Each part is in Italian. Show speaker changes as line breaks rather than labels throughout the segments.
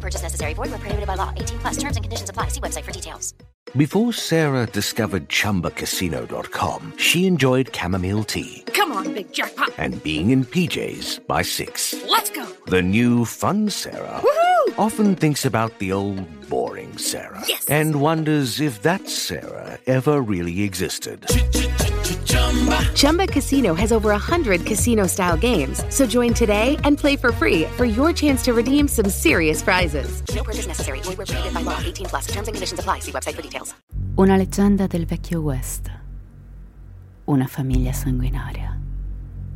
No purchase necessary. Void where prohibited by law. 18 plus terms and conditions apply. See website for details.
Before Sarah discovered ChumbaCasino.com, she enjoyed chamomile tea
Come on, big jackpot.
and being in PJs by six.
Let's go.
The new fun Sarah often thinks about the old boring Sarah
Yes.
and wonders if that Sarah ever really existed.
Chumba Casino has over 100 casino style games. So join today and play for free for your chance to redeem some serious prizes.
No purchase necessary. Void prohibited by law. 18 plus. Terms and conditions apply. See website for details.
Una leggenda del vecchio West. Una famiglia sanguinaria.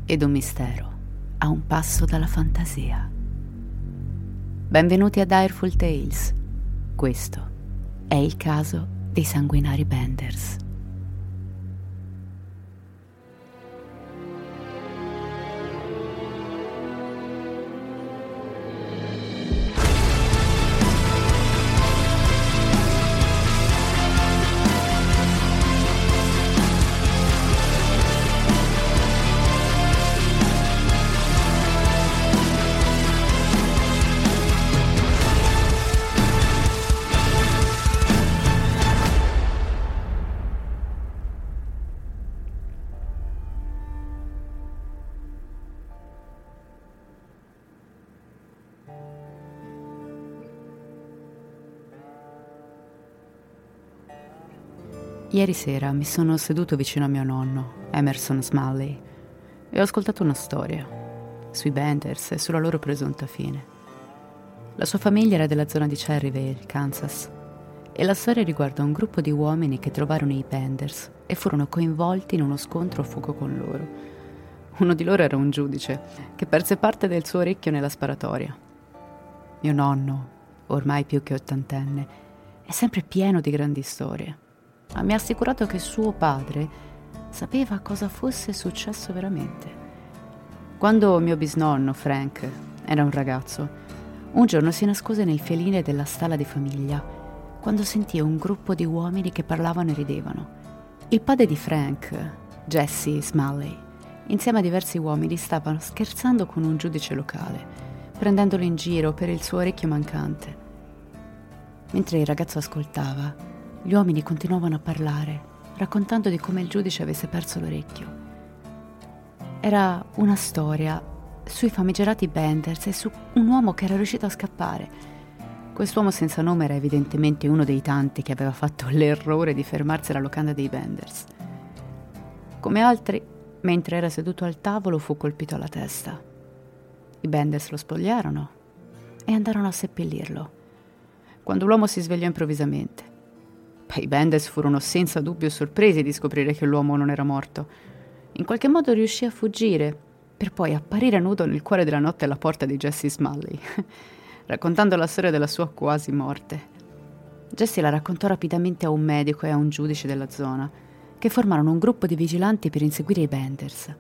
Ed un mistero a un passo dalla fantasia. Benvenuti a Direful Tales. Questo è il caso dei sanguinari Benders. Ieri sera mi sono seduto vicino a mio nonno, Emerson Smalley, e ho ascoltato una storia sui Benders e sulla loro presunta fine. La sua famiglia era della zona di Cherryvale, Kansas, e la storia riguarda un gruppo di uomini che trovarono i Benders e furono coinvolti in uno scontro a fuoco con loro. Uno di loro era un giudice che perse parte del suo orecchio nella sparatoria. Mio nonno, ormai più che ottantenne, è sempre pieno di grandi storie mi ha assicurato che suo padre sapeva cosa fosse successo veramente. Quando mio bisnonno, Frank, era un ragazzo, un giorno si nascose nel fienile della stalla di famiglia quando sentì un gruppo di uomini che parlavano e ridevano. Il padre di Frank, Jesse Smalley, insieme a diversi uomini stavano scherzando con un giudice locale, prendendolo in giro per il suo orecchio mancante. Mentre il ragazzo ascoltava, gli uomini continuavano a parlare, raccontando di come il giudice avesse perso l'orecchio. Era una storia sui famigerati Benders e su un uomo che era riuscito a scappare. Quest'uomo senza nome era evidentemente uno dei tanti che aveva fatto l'errore di fermarsi alla locanda dei Benders. Come altri, mentre era seduto al tavolo, fu colpito alla testa. I Benders lo spogliarono e andarono a seppellirlo. Quando l'uomo si svegliò improvvisamente, I Benders furono senza dubbio sorpresi di scoprire che l'uomo non era morto. In qualche modo riuscì a fuggire, per poi apparire nudo nel cuore della notte alla porta di Jesse Smalley, raccontando la storia della sua quasi morte. Jesse la raccontò rapidamente a un medico e a un giudice della zona, che formarono un gruppo di vigilanti per inseguire i Benders.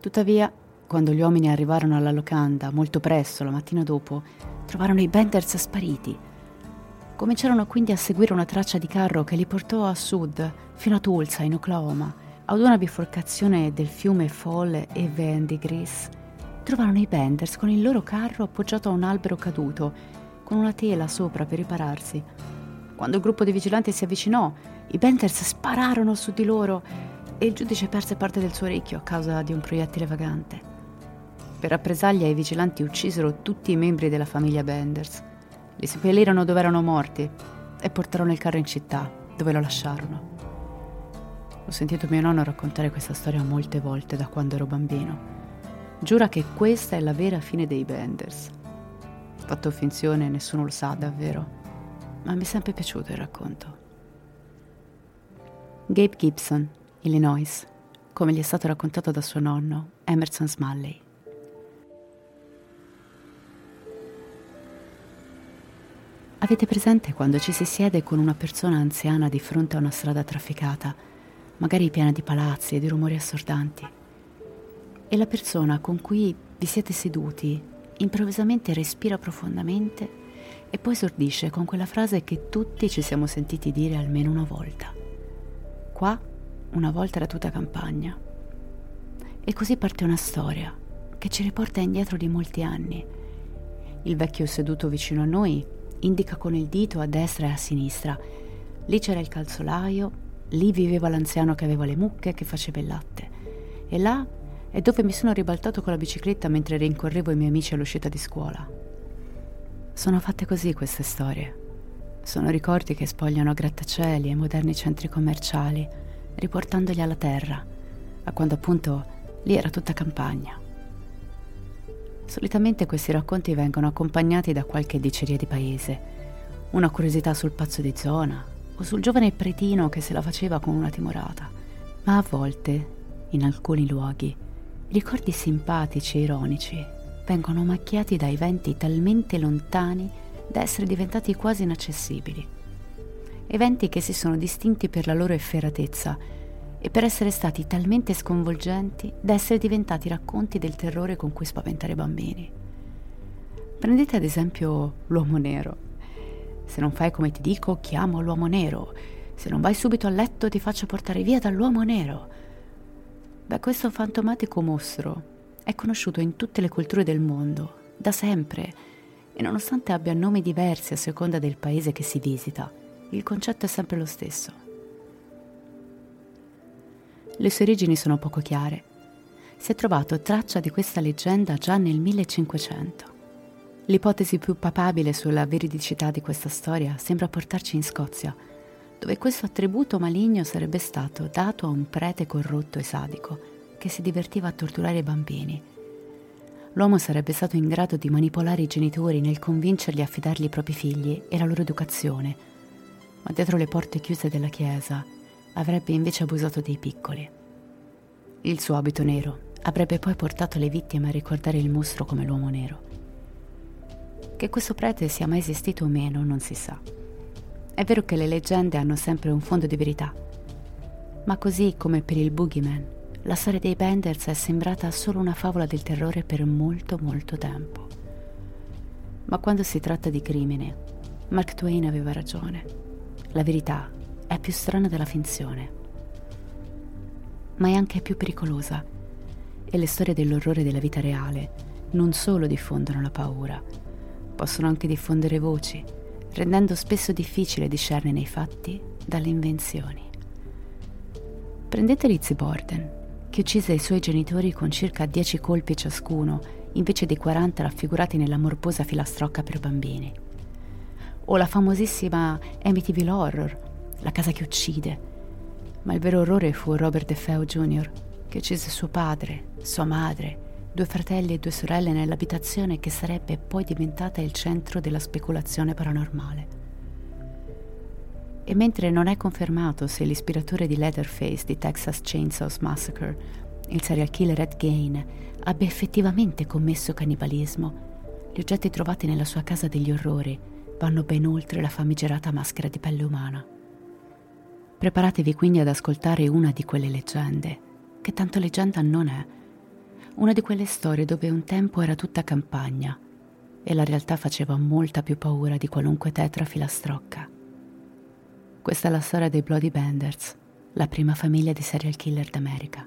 Tuttavia, quando gli uomini arrivarono alla locanda, molto presto, la mattina dopo, trovarono i Benders spariti. Cominciarono quindi a seguire una traccia di carro che li portò a sud, fino a Tulsa, in Oklahoma. Ad una biforcazione del fiume Fall e Vandy Gris, trovarono i Benders con il loro carro appoggiato a un albero caduto, con una tela sopra per ripararsi. Quando il gruppo di vigilanti si avvicinò, i Benders spararono su di loro e il giudice perse parte del suo orecchio a causa di un proiettile vagante. Per rappresaglia i vigilanti uccisero tutti i membri della famiglia Benders. Li seppellirono dove erano morti e portarono il carro in città, dove lo lasciarono. Ho sentito mio nonno raccontare questa storia molte volte da quando ero bambino. Giura che questa è la vera fine dei Benders. Fatto finzione, nessuno lo sa davvero, ma mi è sempre piaciuto il racconto. Gabe Gibson, Illinois, come gli è stato raccontato da suo nonno, Emerson Smalley. Avete presente quando ci si siede con una persona anziana di fronte a una strada trafficata, magari piena di palazzi e di rumori assordanti? E la persona con cui vi siete seduti improvvisamente respira profondamente e poi esordisce con quella frase che tutti ci siamo sentiti dire almeno una volta. Qua una volta era tutta campagna. E così parte una storia che ci riporta indietro di molti anni. Il vecchio seduto vicino a noi indica con il dito a destra e a sinistra. Lì c'era il calzolaio, lì viveva l'anziano che aveva le mucche, che faceva il latte. E là è dove mi sono ribaltato con la bicicletta mentre rincorrevo i miei amici all'uscita di scuola. Sono fatte così queste storie. Sono ricordi che spogliano grattacieli e moderni centri commerciali, riportandoli alla terra, a quando appunto lì era tutta campagna. Solitamente questi racconti vengono accompagnati da qualche diceria di paese, una curiosità sul pazzo di zona o sul giovane pretino che se la faceva con una timorata. Ma a volte, in alcuni luoghi, ricordi simpatici e ironici vengono macchiati da eventi talmente lontani da essere diventati quasi inaccessibili. Eventi che si sono distinti per la loro efferatezza e per essere stati talmente sconvolgenti da essere diventati racconti del terrore con cui spaventare i bambini. Prendete ad esempio l'uomo nero. Se non fai come ti dico, chiamo l'uomo nero. Se non vai subito a letto, ti faccio portare via dall'uomo nero. Beh, questo fantomatico mostro è conosciuto in tutte le culture del mondo, da sempre, e nonostante abbia nomi diversi a seconda del paese che si visita, il concetto è sempre lo stesso. Le sue origini sono poco chiare. Si è trovato traccia di questa leggenda già nel 1500. L'ipotesi più papabile sulla veridicità di questa storia sembra portarci in Scozia, dove questo attributo maligno sarebbe stato dato a un prete corrotto e sadico che si divertiva a torturare i bambini. L'uomo sarebbe stato in grado di manipolare i genitori nel convincerli a affidargli i propri figli e la loro educazione, ma dietro le porte chiuse della chiesa avrebbe invece abusato dei piccoli. Il suo abito nero avrebbe poi portato le vittime a ricordare il mostro come l'uomo nero. Che questo prete sia mai esistito o meno non si sa. È vero che le leggende hanno sempre un fondo di verità, ma così come per il Boogeyman, la storia dei Benders è sembrata solo una favola del terrore per molto molto tempo. Ma quando si tratta di crimine, Mark Twain aveva ragione. La verità è più strana della finzione, ma è anche più pericolosa. E le storie dell'orrore della vita reale non solo diffondono la paura, possono anche diffondere voci, rendendo spesso difficile discernere i fatti dalle invenzioni. Prendete Lizzie Borden, che uccise i suoi genitori con circa 10 colpi ciascuno, invece dei 40 raffigurati nella morbosa filastrocca per bambini. O la famosissima Amityville Horror, la casa che uccide. Ma il vero orrore fu Robert DeFeo Jr., che uccise suo padre, sua madre, due fratelli e due sorelle nell'abitazione che sarebbe poi diventata il centro della speculazione paranormale. E mentre non è confermato se l'ispiratore di Leatherface di Texas Chainsaw Massacre, il serial killer Ed Gain, abbia effettivamente commesso cannibalismo, gli oggetti trovati nella sua casa degli orrori vanno ben oltre la famigerata maschera di pelle umana. Preparatevi quindi ad ascoltare una di quelle leggende, che tanto leggenda non è, una di quelle storie dove un tempo era tutta campagna e la realtà faceva molta più paura di qualunque tetra filastrocca. Questa è la storia dei Bloody Benders, la prima famiglia di serial killer d'America.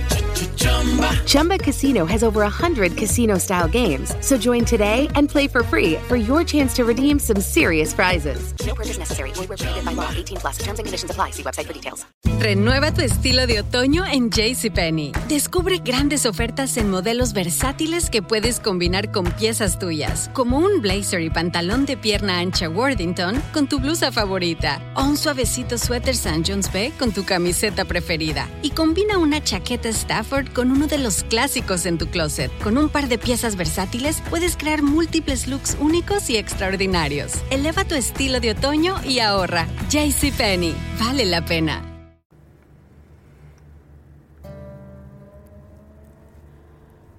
Chumba Casino has over 100 casino style games. So join today and play for free for your chance to redeem some serious prizes. No purchase necessary. Void prohibited by law. 18 plus. Terms and conditions apply. See website for details.
Renueva tu estilo de otoño en JCPenney. Descubre grandes ofertas en modelos versátiles que puedes combinar con piezas tuyas, como un blazer y pantalón de pierna ancha Worthington con tu blusa favorita, o un suavecito suéter St. John's Bay con tu camiseta preferida. Y combina una chaqueta Stafford con uno de los clásicos en tu closet. Con un par de piezas versátiles puedes crear múltiples looks únicos y extraordinarios. Eleva tu estilo de otoño y ahorra. JCPenney. Vale la pena.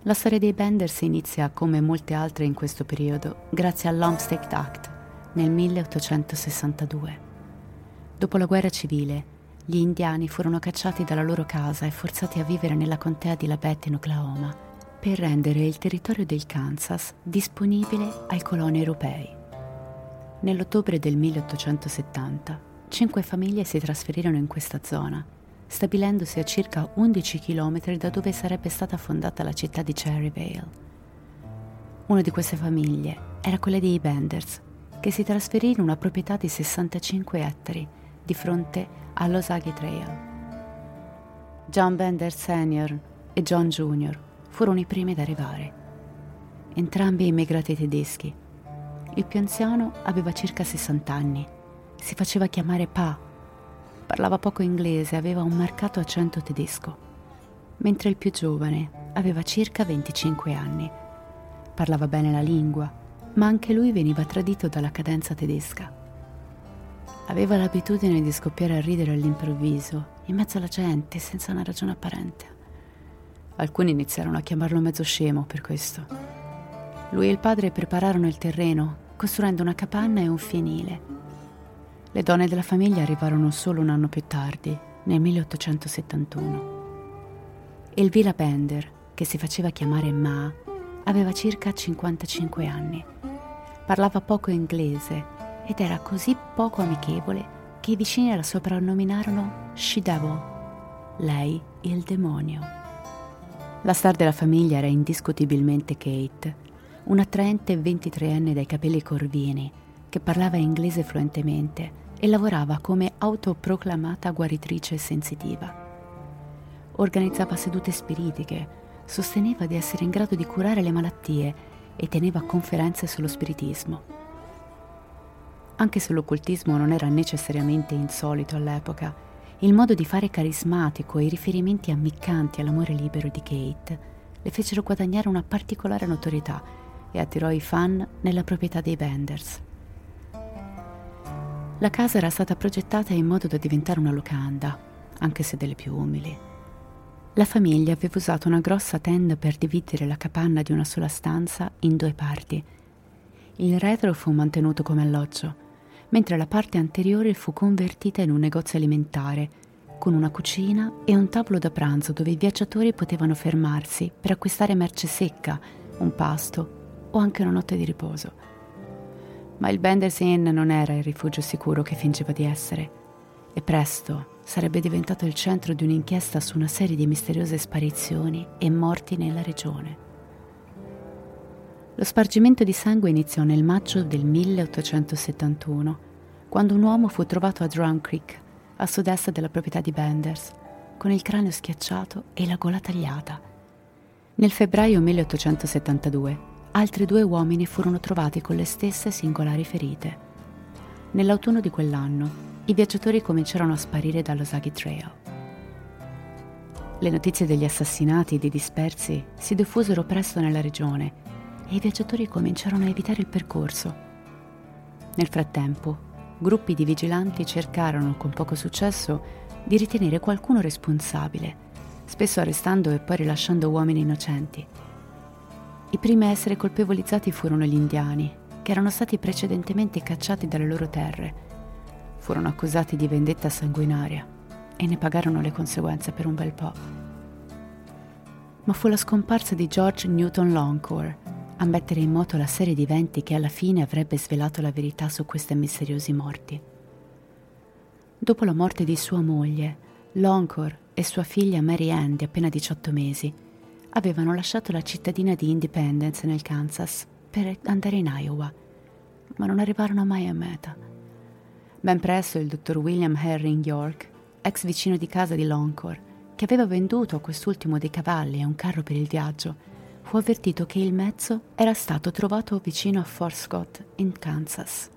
La storia dei Benders inizia, come molte altre in questo periodo, grazie all'Homestead Act nel 1862. Dopo la guerra civile, gli indiani furono cacciati dalla loro casa e forzati a vivere nella contea di Labette in Oklahoma per rendere il territorio del Kansas disponibile ai coloni europei. Nell'ottobre del 1870, cinque famiglie si trasferirono in questa zona stabilendosi a circa 11 km da dove sarebbe stata fondata la città di Cherryvale. Una di queste famiglie era quella dei Benders, che si trasferì in una proprietà di 65 ettari di fronte all'Osage Trail. John Bender Sr. e John Jr. furono i primi ad arrivare, entrambi immigrati tedeschi. Il più anziano aveva circa 60 anni, si faceva chiamare Pa Parlava poco inglese e aveva un marcato accento tedesco, mentre il più giovane aveva circa 25 anni. Parlava bene la lingua, ma anche lui veniva tradito dalla cadenza tedesca. Aveva l'abitudine di scoppiare a ridere all'improvviso, in mezzo alla gente, senza una ragione apparente. Alcuni iniziarono a chiamarlo mezzo scemo per questo. Lui e il padre prepararono il terreno, costruendo una capanna e un fienile le donne della famiglia arrivarono solo un anno più tardi, nel 1871. Elvira Bender, che si faceva chiamare Ma, aveva circa 55 anni. Parlava poco inglese ed era così poco amichevole che i vicini la soprannominarono She Devil, lei il demonio. La star della famiglia era indiscutibilmente Kate, un'attraente 23enne dai capelli corvini che parlava inglese fluentemente e lavorava come autoproclamata guaritrice sensitiva. Organizzava sedute spiritiche, sosteneva di essere in grado di curare le malattie e teneva conferenze sullo spiritismo. Anche se l'occultismo non era necessariamente insolito all'epoca, il modo di fare carismatico e i riferimenti ammiccanti all'amore libero di Kate le fecero guadagnare una particolare notorietà e attirò i fan nella proprietà dei Benders. La casa era stata progettata in modo da diventare una locanda, anche se delle più umili. La famiglia aveva usato una grossa tenda per dividere la capanna di una sola stanza in due parti. Il retro fu mantenuto come alloggio, mentre la parte anteriore fu convertita in un negozio alimentare, con una cucina e un tavolo da pranzo dove i viaggiatori potevano fermarsi per acquistare merce secca, un pasto o anche una notte di riposo ma il Benders Inn non era il rifugio sicuro che fingeva di essere e presto sarebbe diventato il centro di un'inchiesta su una serie di misteriose sparizioni e morti nella regione. Lo spargimento di sangue iniziò nel maggio del 1871, quando un uomo fu trovato a Drum Creek, a sud-est della proprietà di Benders, con il cranio schiacciato e la gola tagliata. Nel febbraio 1872 altri due uomini furono trovati con le stesse singolari ferite. Nell'autunno di quell'anno, i viaggiatori cominciarono a sparire dallo Zaghi Trail. Le notizie degli assassinati e dei dispersi si diffusero presto nella regione e i viaggiatori cominciarono a evitare il percorso. Nel frattempo, gruppi di vigilanti cercarono, con poco successo, di ritenere qualcuno responsabile, spesso arrestando e poi rilasciando uomini innocenti. I primi a essere colpevolizzati furono gli indiani, che erano stati precedentemente cacciati dalle loro terre. Furono accusati di vendetta sanguinaria e ne pagarono le conseguenze per un bel po'. Ma fu la scomparsa di George Newton Longcore a mettere in moto la serie di eventi che alla fine avrebbe svelato la verità su questi misteriosi morti. Dopo la morte di sua moglie, Longcore e sua figlia Mary Ann di appena 18 mesi avevano lasciato la cittadina di Independence nel Kansas per andare in Iowa, ma non arrivarono mai a meta. Ben presto il dottor William Herring York, ex vicino di casa di Longcore, che aveva venduto a quest'ultimo dei cavalli e un carro per il viaggio, fu avvertito che il mezzo era stato trovato vicino a Fort Scott, in Kansas.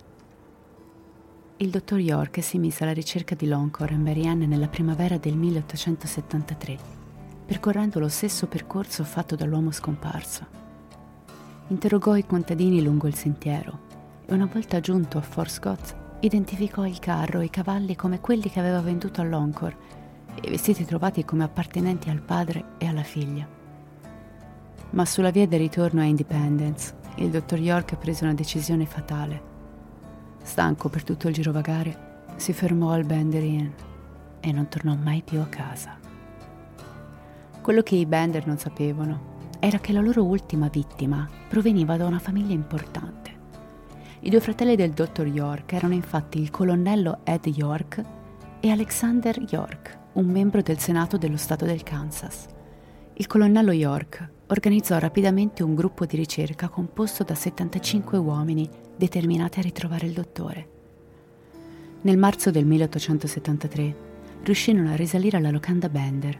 Il dottor York si mise alla ricerca di Longcore e Marianne nella primavera del 1873, percorrendo lo stesso percorso fatto dall'uomo scomparso. Interrogò i contadini lungo il sentiero e una volta giunto a Fort Scott identificò il carro e i cavalli come quelli che aveva venduto a Longcore e i vestiti trovati come appartenenti al padre e alla figlia. Ma sulla via del ritorno a Independence, il dottor York prese una decisione fatale Stanco per tutto il girovagare, si fermò al Bender Inn e non tornò mai più a casa. Quello che i Bender non sapevano era che la loro ultima vittima proveniva da una famiglia importante. I due fratelli del dottor York erano infatti il colonnello Ed York e Alexander York, un membro del Senato dello Stato del Kansas. Il colonnello York organizzò rapidamente un gruppo di ricerca composto da 75 uomini determinati a ritrovare il dottore. Nel marzo del 1873 riuscirono a risalire alla locanda Bender.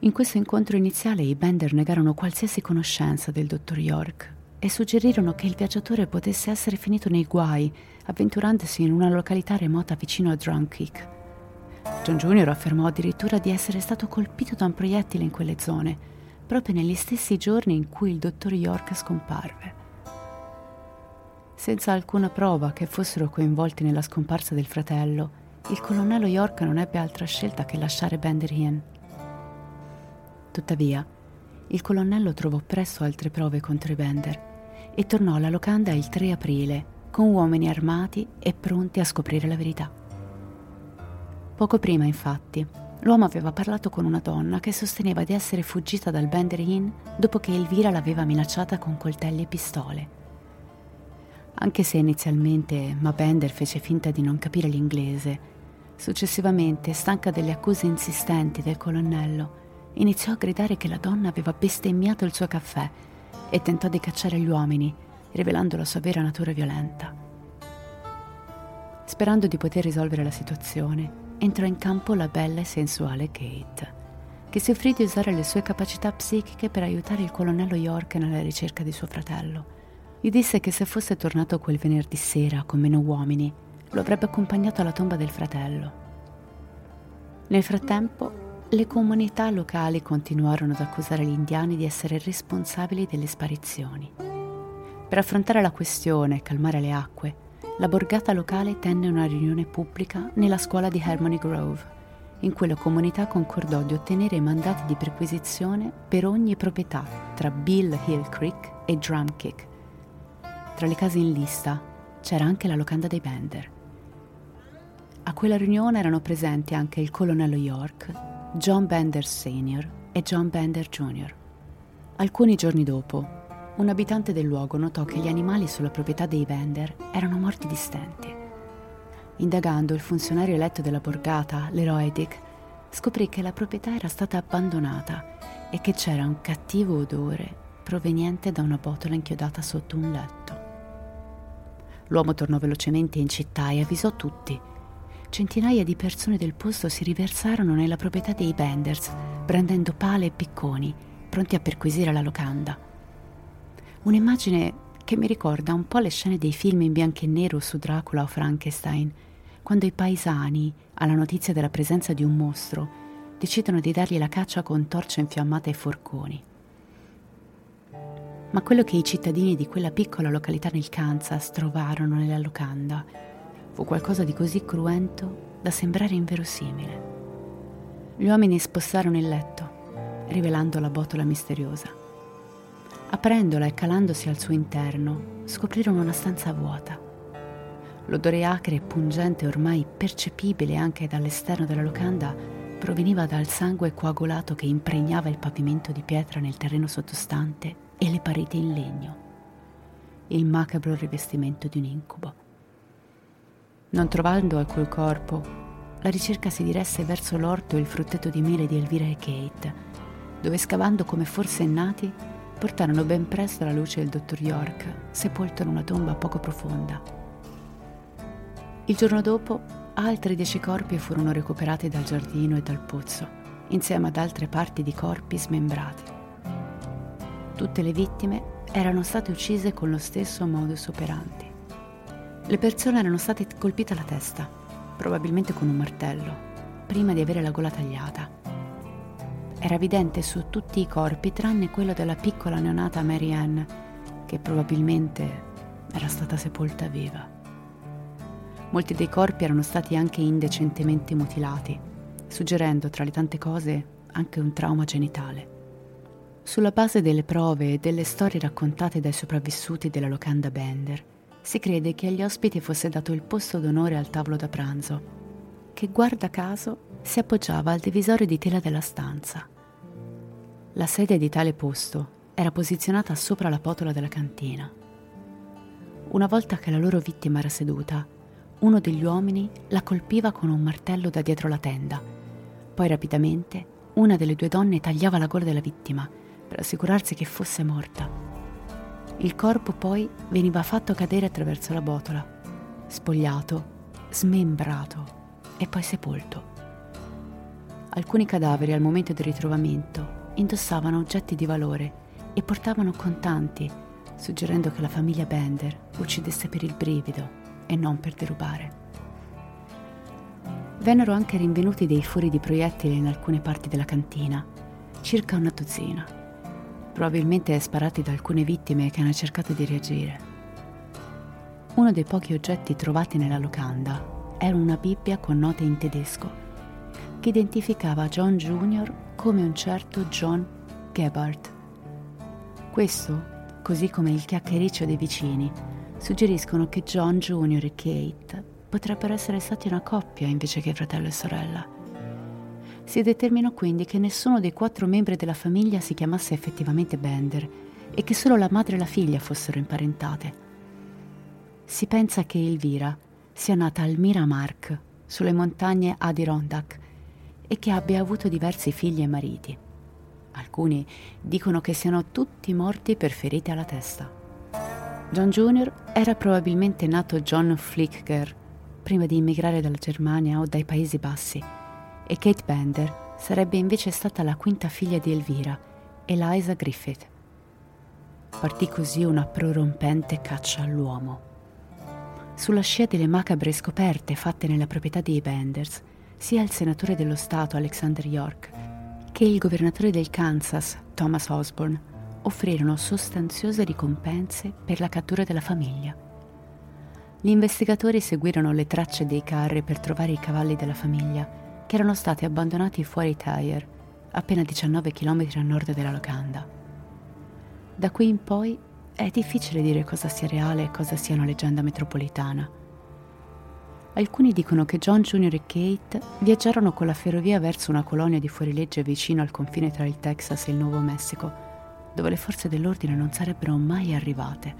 In questo incontro iniziale i Bender negarono qualsiasi conoscenza del dottor York e suggerirono che il viaggiatore potesse essere finito nei guai avventurandosi in una località remota vicino a Drunkirk. John Jr. affermò addirittura di essere stato colpito da un proiettile in quelle zone, proprio negli stessi giorni in cui il dottor York scomparve senza alcuna prova che fossero coinvolti nella scomparsa del fratello, il colonnello York non ebbe altra scelta che lasciare Bender Inn. Tuttavia, il colonnello trovò presto altre prove contro i Bender e tornò alla locanda il 3 aprile con uomini armati e pronti a scoprire la verità. Poco prima, infatti, l'uomo aveva parlato con una donna che sosteneva di essere fuggita dal Bender Inn dopo che Elvira l'aveva minacciata con coltelli e pistole anche se inizialmente Mabender fece finta di non capire l'inglese. Successivamente, stanca delle accuse insistenti del colonnello, iniziò a gridare che la donna aveva bestemmiato il suo caffè e tentò di cacciare gli uomini, rivelando la sua vera natura violenta. Sperando di poter risolvere la situazione, entrò in campo la bella e sensuale Kate, che si offrì di usare le sue capacità psichiche per aiutare il colonnello York nella ricerca di suo fratello gli disse che se fosse tornato quel venerdì sera con meno uomini, lo avrebbe accompagnato alla tomba del fratello. Nel frattempo, le comunità locali continuarono ad accusare gli indiani di essere responsabili delle sparizioni. Per affrontare la questione e calmare le acque, la borgata locale tenne una riunione pubblica nella scuola di Harmony Grove, in cui la comunità concordò di ottenere mandati di perquisizione per ogni proprietà tra Bill Hill Creek e Drum Kick, tra le case in lista c'era anche la locanda dei Bender. A quella riunione erano presenti anche il colonnello York, John Bender Sr. e John Bender Jr. Alcuni giorni dopo, un abitante del luogo notò che gli animali sulla proprietà dei Bender erano morti di stenti. Indagando, il funzionario eletto della borgata, l'eroe Dick, scoprì che la proprietà era stata abbandonata e che c'era un cattivo odore proveniente da una botola inchiodata sotto un letto. L'uomo tornò velocemente in città e avvisò tutti. Centinaia di persone del posto si riversarono nella proprietà dei Benders, prendendo pale e picconi, pronti a perquisire la locanda. Un'immagine che mi ricorda un po' le scene dei film in bianco e nero su Dracula o Frankenstein, quando i paesani, alla notizia della presenza di un mostro, decidono di dargli la caccia con torce infiammate e forconi ma quello che i cittadini di quella piccola località nel Kansas trovarono nella locanda fu qualcosa di così cruento da sembrare inverosimile. Gli uomini spossarono il letto, rivelando la botola misteriosa. Aprendola e calandosi al suo interno, scoprirono una stanza vuota. L'odore acre e pungente, ormai percepibile anche dall'esterno della locanda, proveniva dal sangue coagulato che impregnava il pavimento di pietra nel terreno sottostante e le pareti in legno, il macabro rivestimento di un incubo. Non trovando alcun corpo, la ricerca si diresse verso l'orto e il frutteto di mele di Elvira e Kate, dove scavando come forsennati portarono ben presto alla luce il dottor York, sepolto in una tomba poco profonda. Il giorno dopo, altri dieci corpi furono recuperati dal giardino e dal pozzo, insieme ad altre parti di corpi smembrati. Tutte le vittime erano state uccise con lo stesso modus operandi. Le persone erano state colpite alla testa, probabilmente con un martello, prima di avere la gola tagliata era evidente su tutti i corpi tranne quello della piccola neonata Mary Ann, che probabilmente era stata sepolta viva. Molti dei corpi erano stati anche indecentemente mutilati, suggerendo tra le tante cose anche un trauma genitale. Sulla base delle prove e delle storie raccontate dai sopravvissuti della locanda Bender, si crede che agli ospiti fosse dato il posto d'onore al tavolo da pranzo, che guarda caso si appoggiava al divisore di tela della stanza. La sedia di tale posto era posizionata sopra la potola della cantina. Una volta che la loro vittima era seduta, uno degli uomini la colpiva con un martello da dietro la tenda. Poi rapidamente una delle due donne tagliava la gola della vittima per assicurarsi che fosse morta. Il corpo poi veniva fatto cadere attraverso la botola, spogliato, smembrato e poi sepolto. Alcuni cadaveri al momento del ritrovamento indossavano oggetti di valore e portavano contanti, suggerendo che la famiglia Bender uccidesse per il brivido e non per derubare. Vennero anche rinvenuti dei fori di proiettili in alcune parti della cantina, circa una dozzina, probabilmente sparati da alcune vittime che hanno cercato di reagire. Uno dei pochi oggetti trovati nella locanda era una Bibbia con note in tedesco che identificava John Jr. come un certo John Gebhardt. Questo, così come il chiacchiericcio dei vicini, suggeriscono che John Jr. e Kate potrebbero essere stati una coppia invece che fratello e sorella. Si determinò quindi che nessuno dei quattro membri della famiglia si chiamasse effettivamente Bender e che solo la madre e la figlia fossero imparentate. Si pensa che Elvira sia nata al Miramark, sulle montagne Adirondack, e che abbia avuto diversi figli e mariti. Alcuni dicono che siano tutti morti per ferite alla testa. John Jr. era probabilmente nato John Flicker prima di immigrare dalla Germania o dai Paesi Bassi e Kate Bender sarebbe invece stata la quinta figlia di Elvira, Eliza Griffith. Partì così una prorompente caccia all'uomo. Sulla scia delle macabre scoperte fatte nella proprietà dei Benders, sia il senatore dello Stato Alexander York che il governatore del Kansas Thomas Osborne offrirono sostanziose ricompense per la cattura della famiglia. Gli investigatori seguirono le tracce dei carri per trovare i cavalli della famiglia, che erano stati abbandonati fuori Tyre, appena 19 km a nord della locanda. Da qui in poi è difficile dire cosa sia reale e cosa sia una leggenda metropolitana. Alcuni dicono che John Jr. e Kate viaggiarono con la ferrovia verso una colonia di fuorilegge vicino al confine tra il Texas e il Nuovo Messico, dove le forze dell'ordine non sarebbero mai arrivate.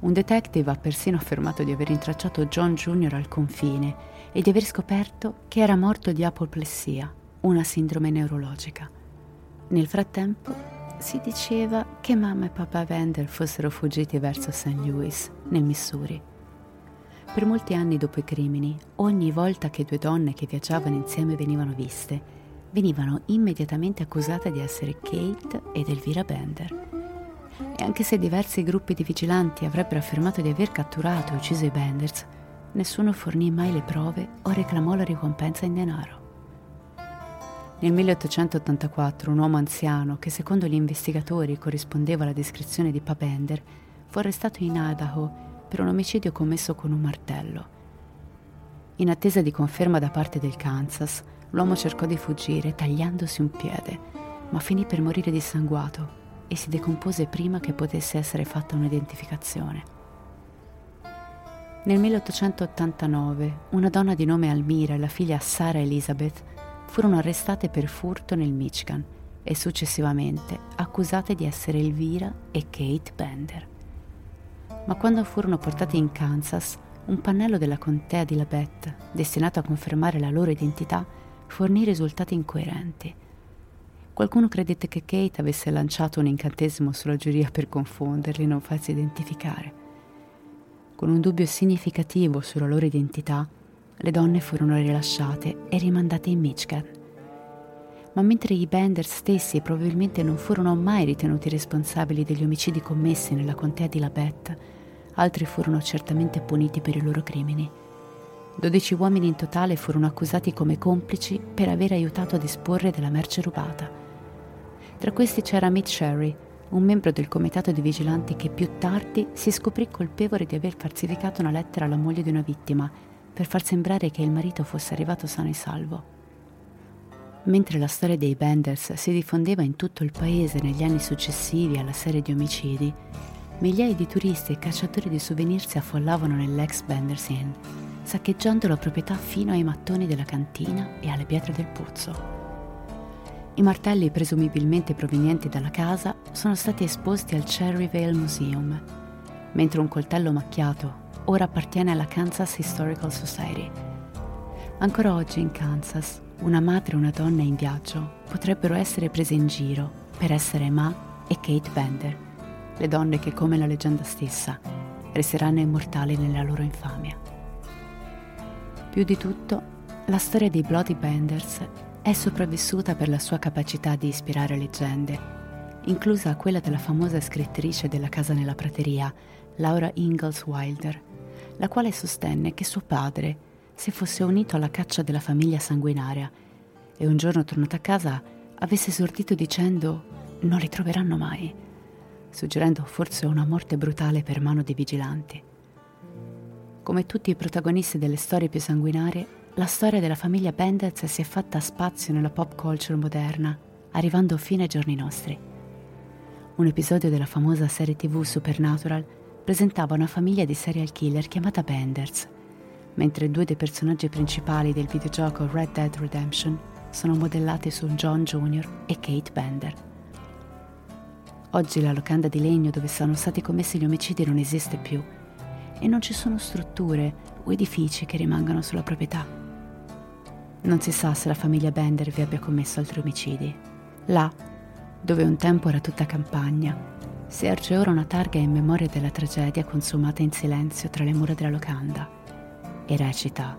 Un detective ha persino affermato di aver intracciato John Jr. al confine e di aver scoperto che era morto di apoplessia, una sindrome neurologica. Nel frattempo si diceva che mamma e papà Vander fossero fuggiti verso St. Louis, nel Missouri. Per molti anni dopo i crimini, ogni volta che due donne che viaggiavano insieme venivano viste, venivano immediatamente accusate di essere Kate ed Elvira Bender. E anche se diversi gruppi di vigilanti avrebbero affermato di aver catturato e ucciso i Benders, nessuno fornì mai le prove o reclamò la ricompensa in denaro. Nel 1884 un uomo anziano, che secondo gli investigatori corrispondeva alla descrizione di Pa Bender, fu arrestato in Idaho per un omicidio commesso con un martello. In attesa di conferma da parte del Kansas, l'uomo cercò di fuggire tagliandosi un piede, ma finì per morire dissanguato e si decompose prima che potesse essere fatta un'identificazione. Nel 1889 una donna di nome Almira e la figlia Sarah Elizabeth furono arrestate per furto nel Michigan e successivamente accusate di essere Elvira e Kate Bender ma quando furono portati in Kansas, un pannello della contea di Labette, destinato a confermare la loro identità, fornì risultati incoerenti. Qualcuno credette che Kate avesse lanciato un incantesimo sulla giuria per confonderli e non farsi identificare. Con un dubbio significativo sulla loro identità, le donne furono rilasciate e rimandate in Michigan. Ma mentre i Bender stessi probabilmente non furono mai ritenuti responsabili degli omicidi commessi nella contea di Labette, altri furono certamente puniti per i loro crimini. Dodici uomini in totale furono accusati come complici per aver aiutato a disporre della merce rubata. Tra questi c'era Mitch Sherry, un membro del comitato di vigilanti che più tardi si scoprì colpevole di aver falsificato una lettera alla moglie di una vittima per far sembrare che il marito fosse arrivato sano e salvo. Mentre la storia dei Benders si diffondeva in tutto il paese negli anni successivi alla serie di omicidi, migliaia di turisti e cacciatori di souvenir si affollavano nell'ex Benders Inn, saccheggiando la proprietà fino ai mattoni della cantina e alle pietre del pozzo. I martelli, presumibilmente provenienti dalla casa, sono stati esposti al Cherryvale Museum, mentre un coltello macchiato ora appartiene alla Kansas Historical Society. Ancora oggi in Kansas, una madre e una donna in viaggio potrebbero essere prese in giro per essere Ma e Kate Bender, le donne che, come la leggenda stessa, resteranno immortali nella loro infamia. Più di tutto, la storia dei Bloody Benders è sopravvissuta per la sua capacità di ispirare leggende, inclusa quella della famosa scrittrice della Casa nella Prateria, Laura Ingalls Wilder, la quale sostenne che suo padre si fosse unito alla caccia della famiglia sanguinaria e un giorno tornato a casa avesse esordito dicendo non li troveranno mai, suggerendo forse una morte brutale per mano dei vigilanti. Come tutti i protagonisti delle storie più sanguinarie, la storia della famiglia Bendez si è fatta spazio nella pop culture moderna, arrivando fino ai giorni nostri. Un episodio della famosa serie tv Supernatural presentava una famiglia di serial killer chiamata Benders, mentre due dei personaggi principali del videogioco Red Dead Redemption sono modellati su John Jr. e Kate Bender. Oggi la locanda di legno dove sono stati commessi gli omicidi non esiste più e non ci sono strutture o edifici che rimangano sulla proprietà. Non si sa se la famiglia Bender vi abbia commesso altri omicidi. Là, dove un tempo era tutta campagna, si erge ora una targa in memoria della tragedia consumata in silenzio tra le mura della locanda. E recita: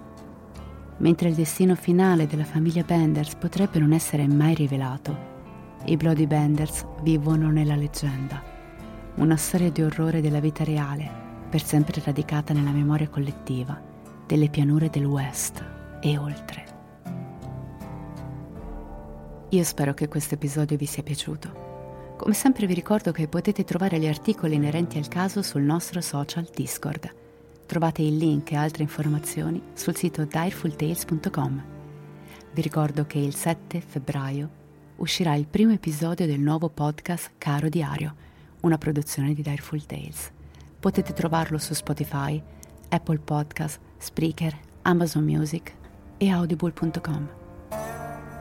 Mentre il destino finale della famiglia Benders potrebbe non essere mai rivelato, i Bloody Benders vivono nella leggenda. Una storia di orrore della vita reale, per sempre radicata nella memoria collettiva delle pianure del West e oltre. Io spero che questo episodio vi sia piaciuto. Come sempre vi ricordo che potete trovare gli articoli inerenti al caso sul nostro social Discord. Trovate il link e altre informazioni sul sito direfultales.com. Vi ricordo che il 7 febbraio uscirà il primo episodio del nuovo podcast Caro Diario, una produzione di Direful Tales. Potete trovarlo su Spotify, Apple Podcast, Spreaker, Amazon Music e audible.com.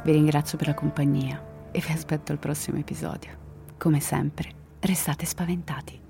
Vi ringrazio per la compagnia e vi aspetto al prossimo episodio. Come sempre, restate spaventati.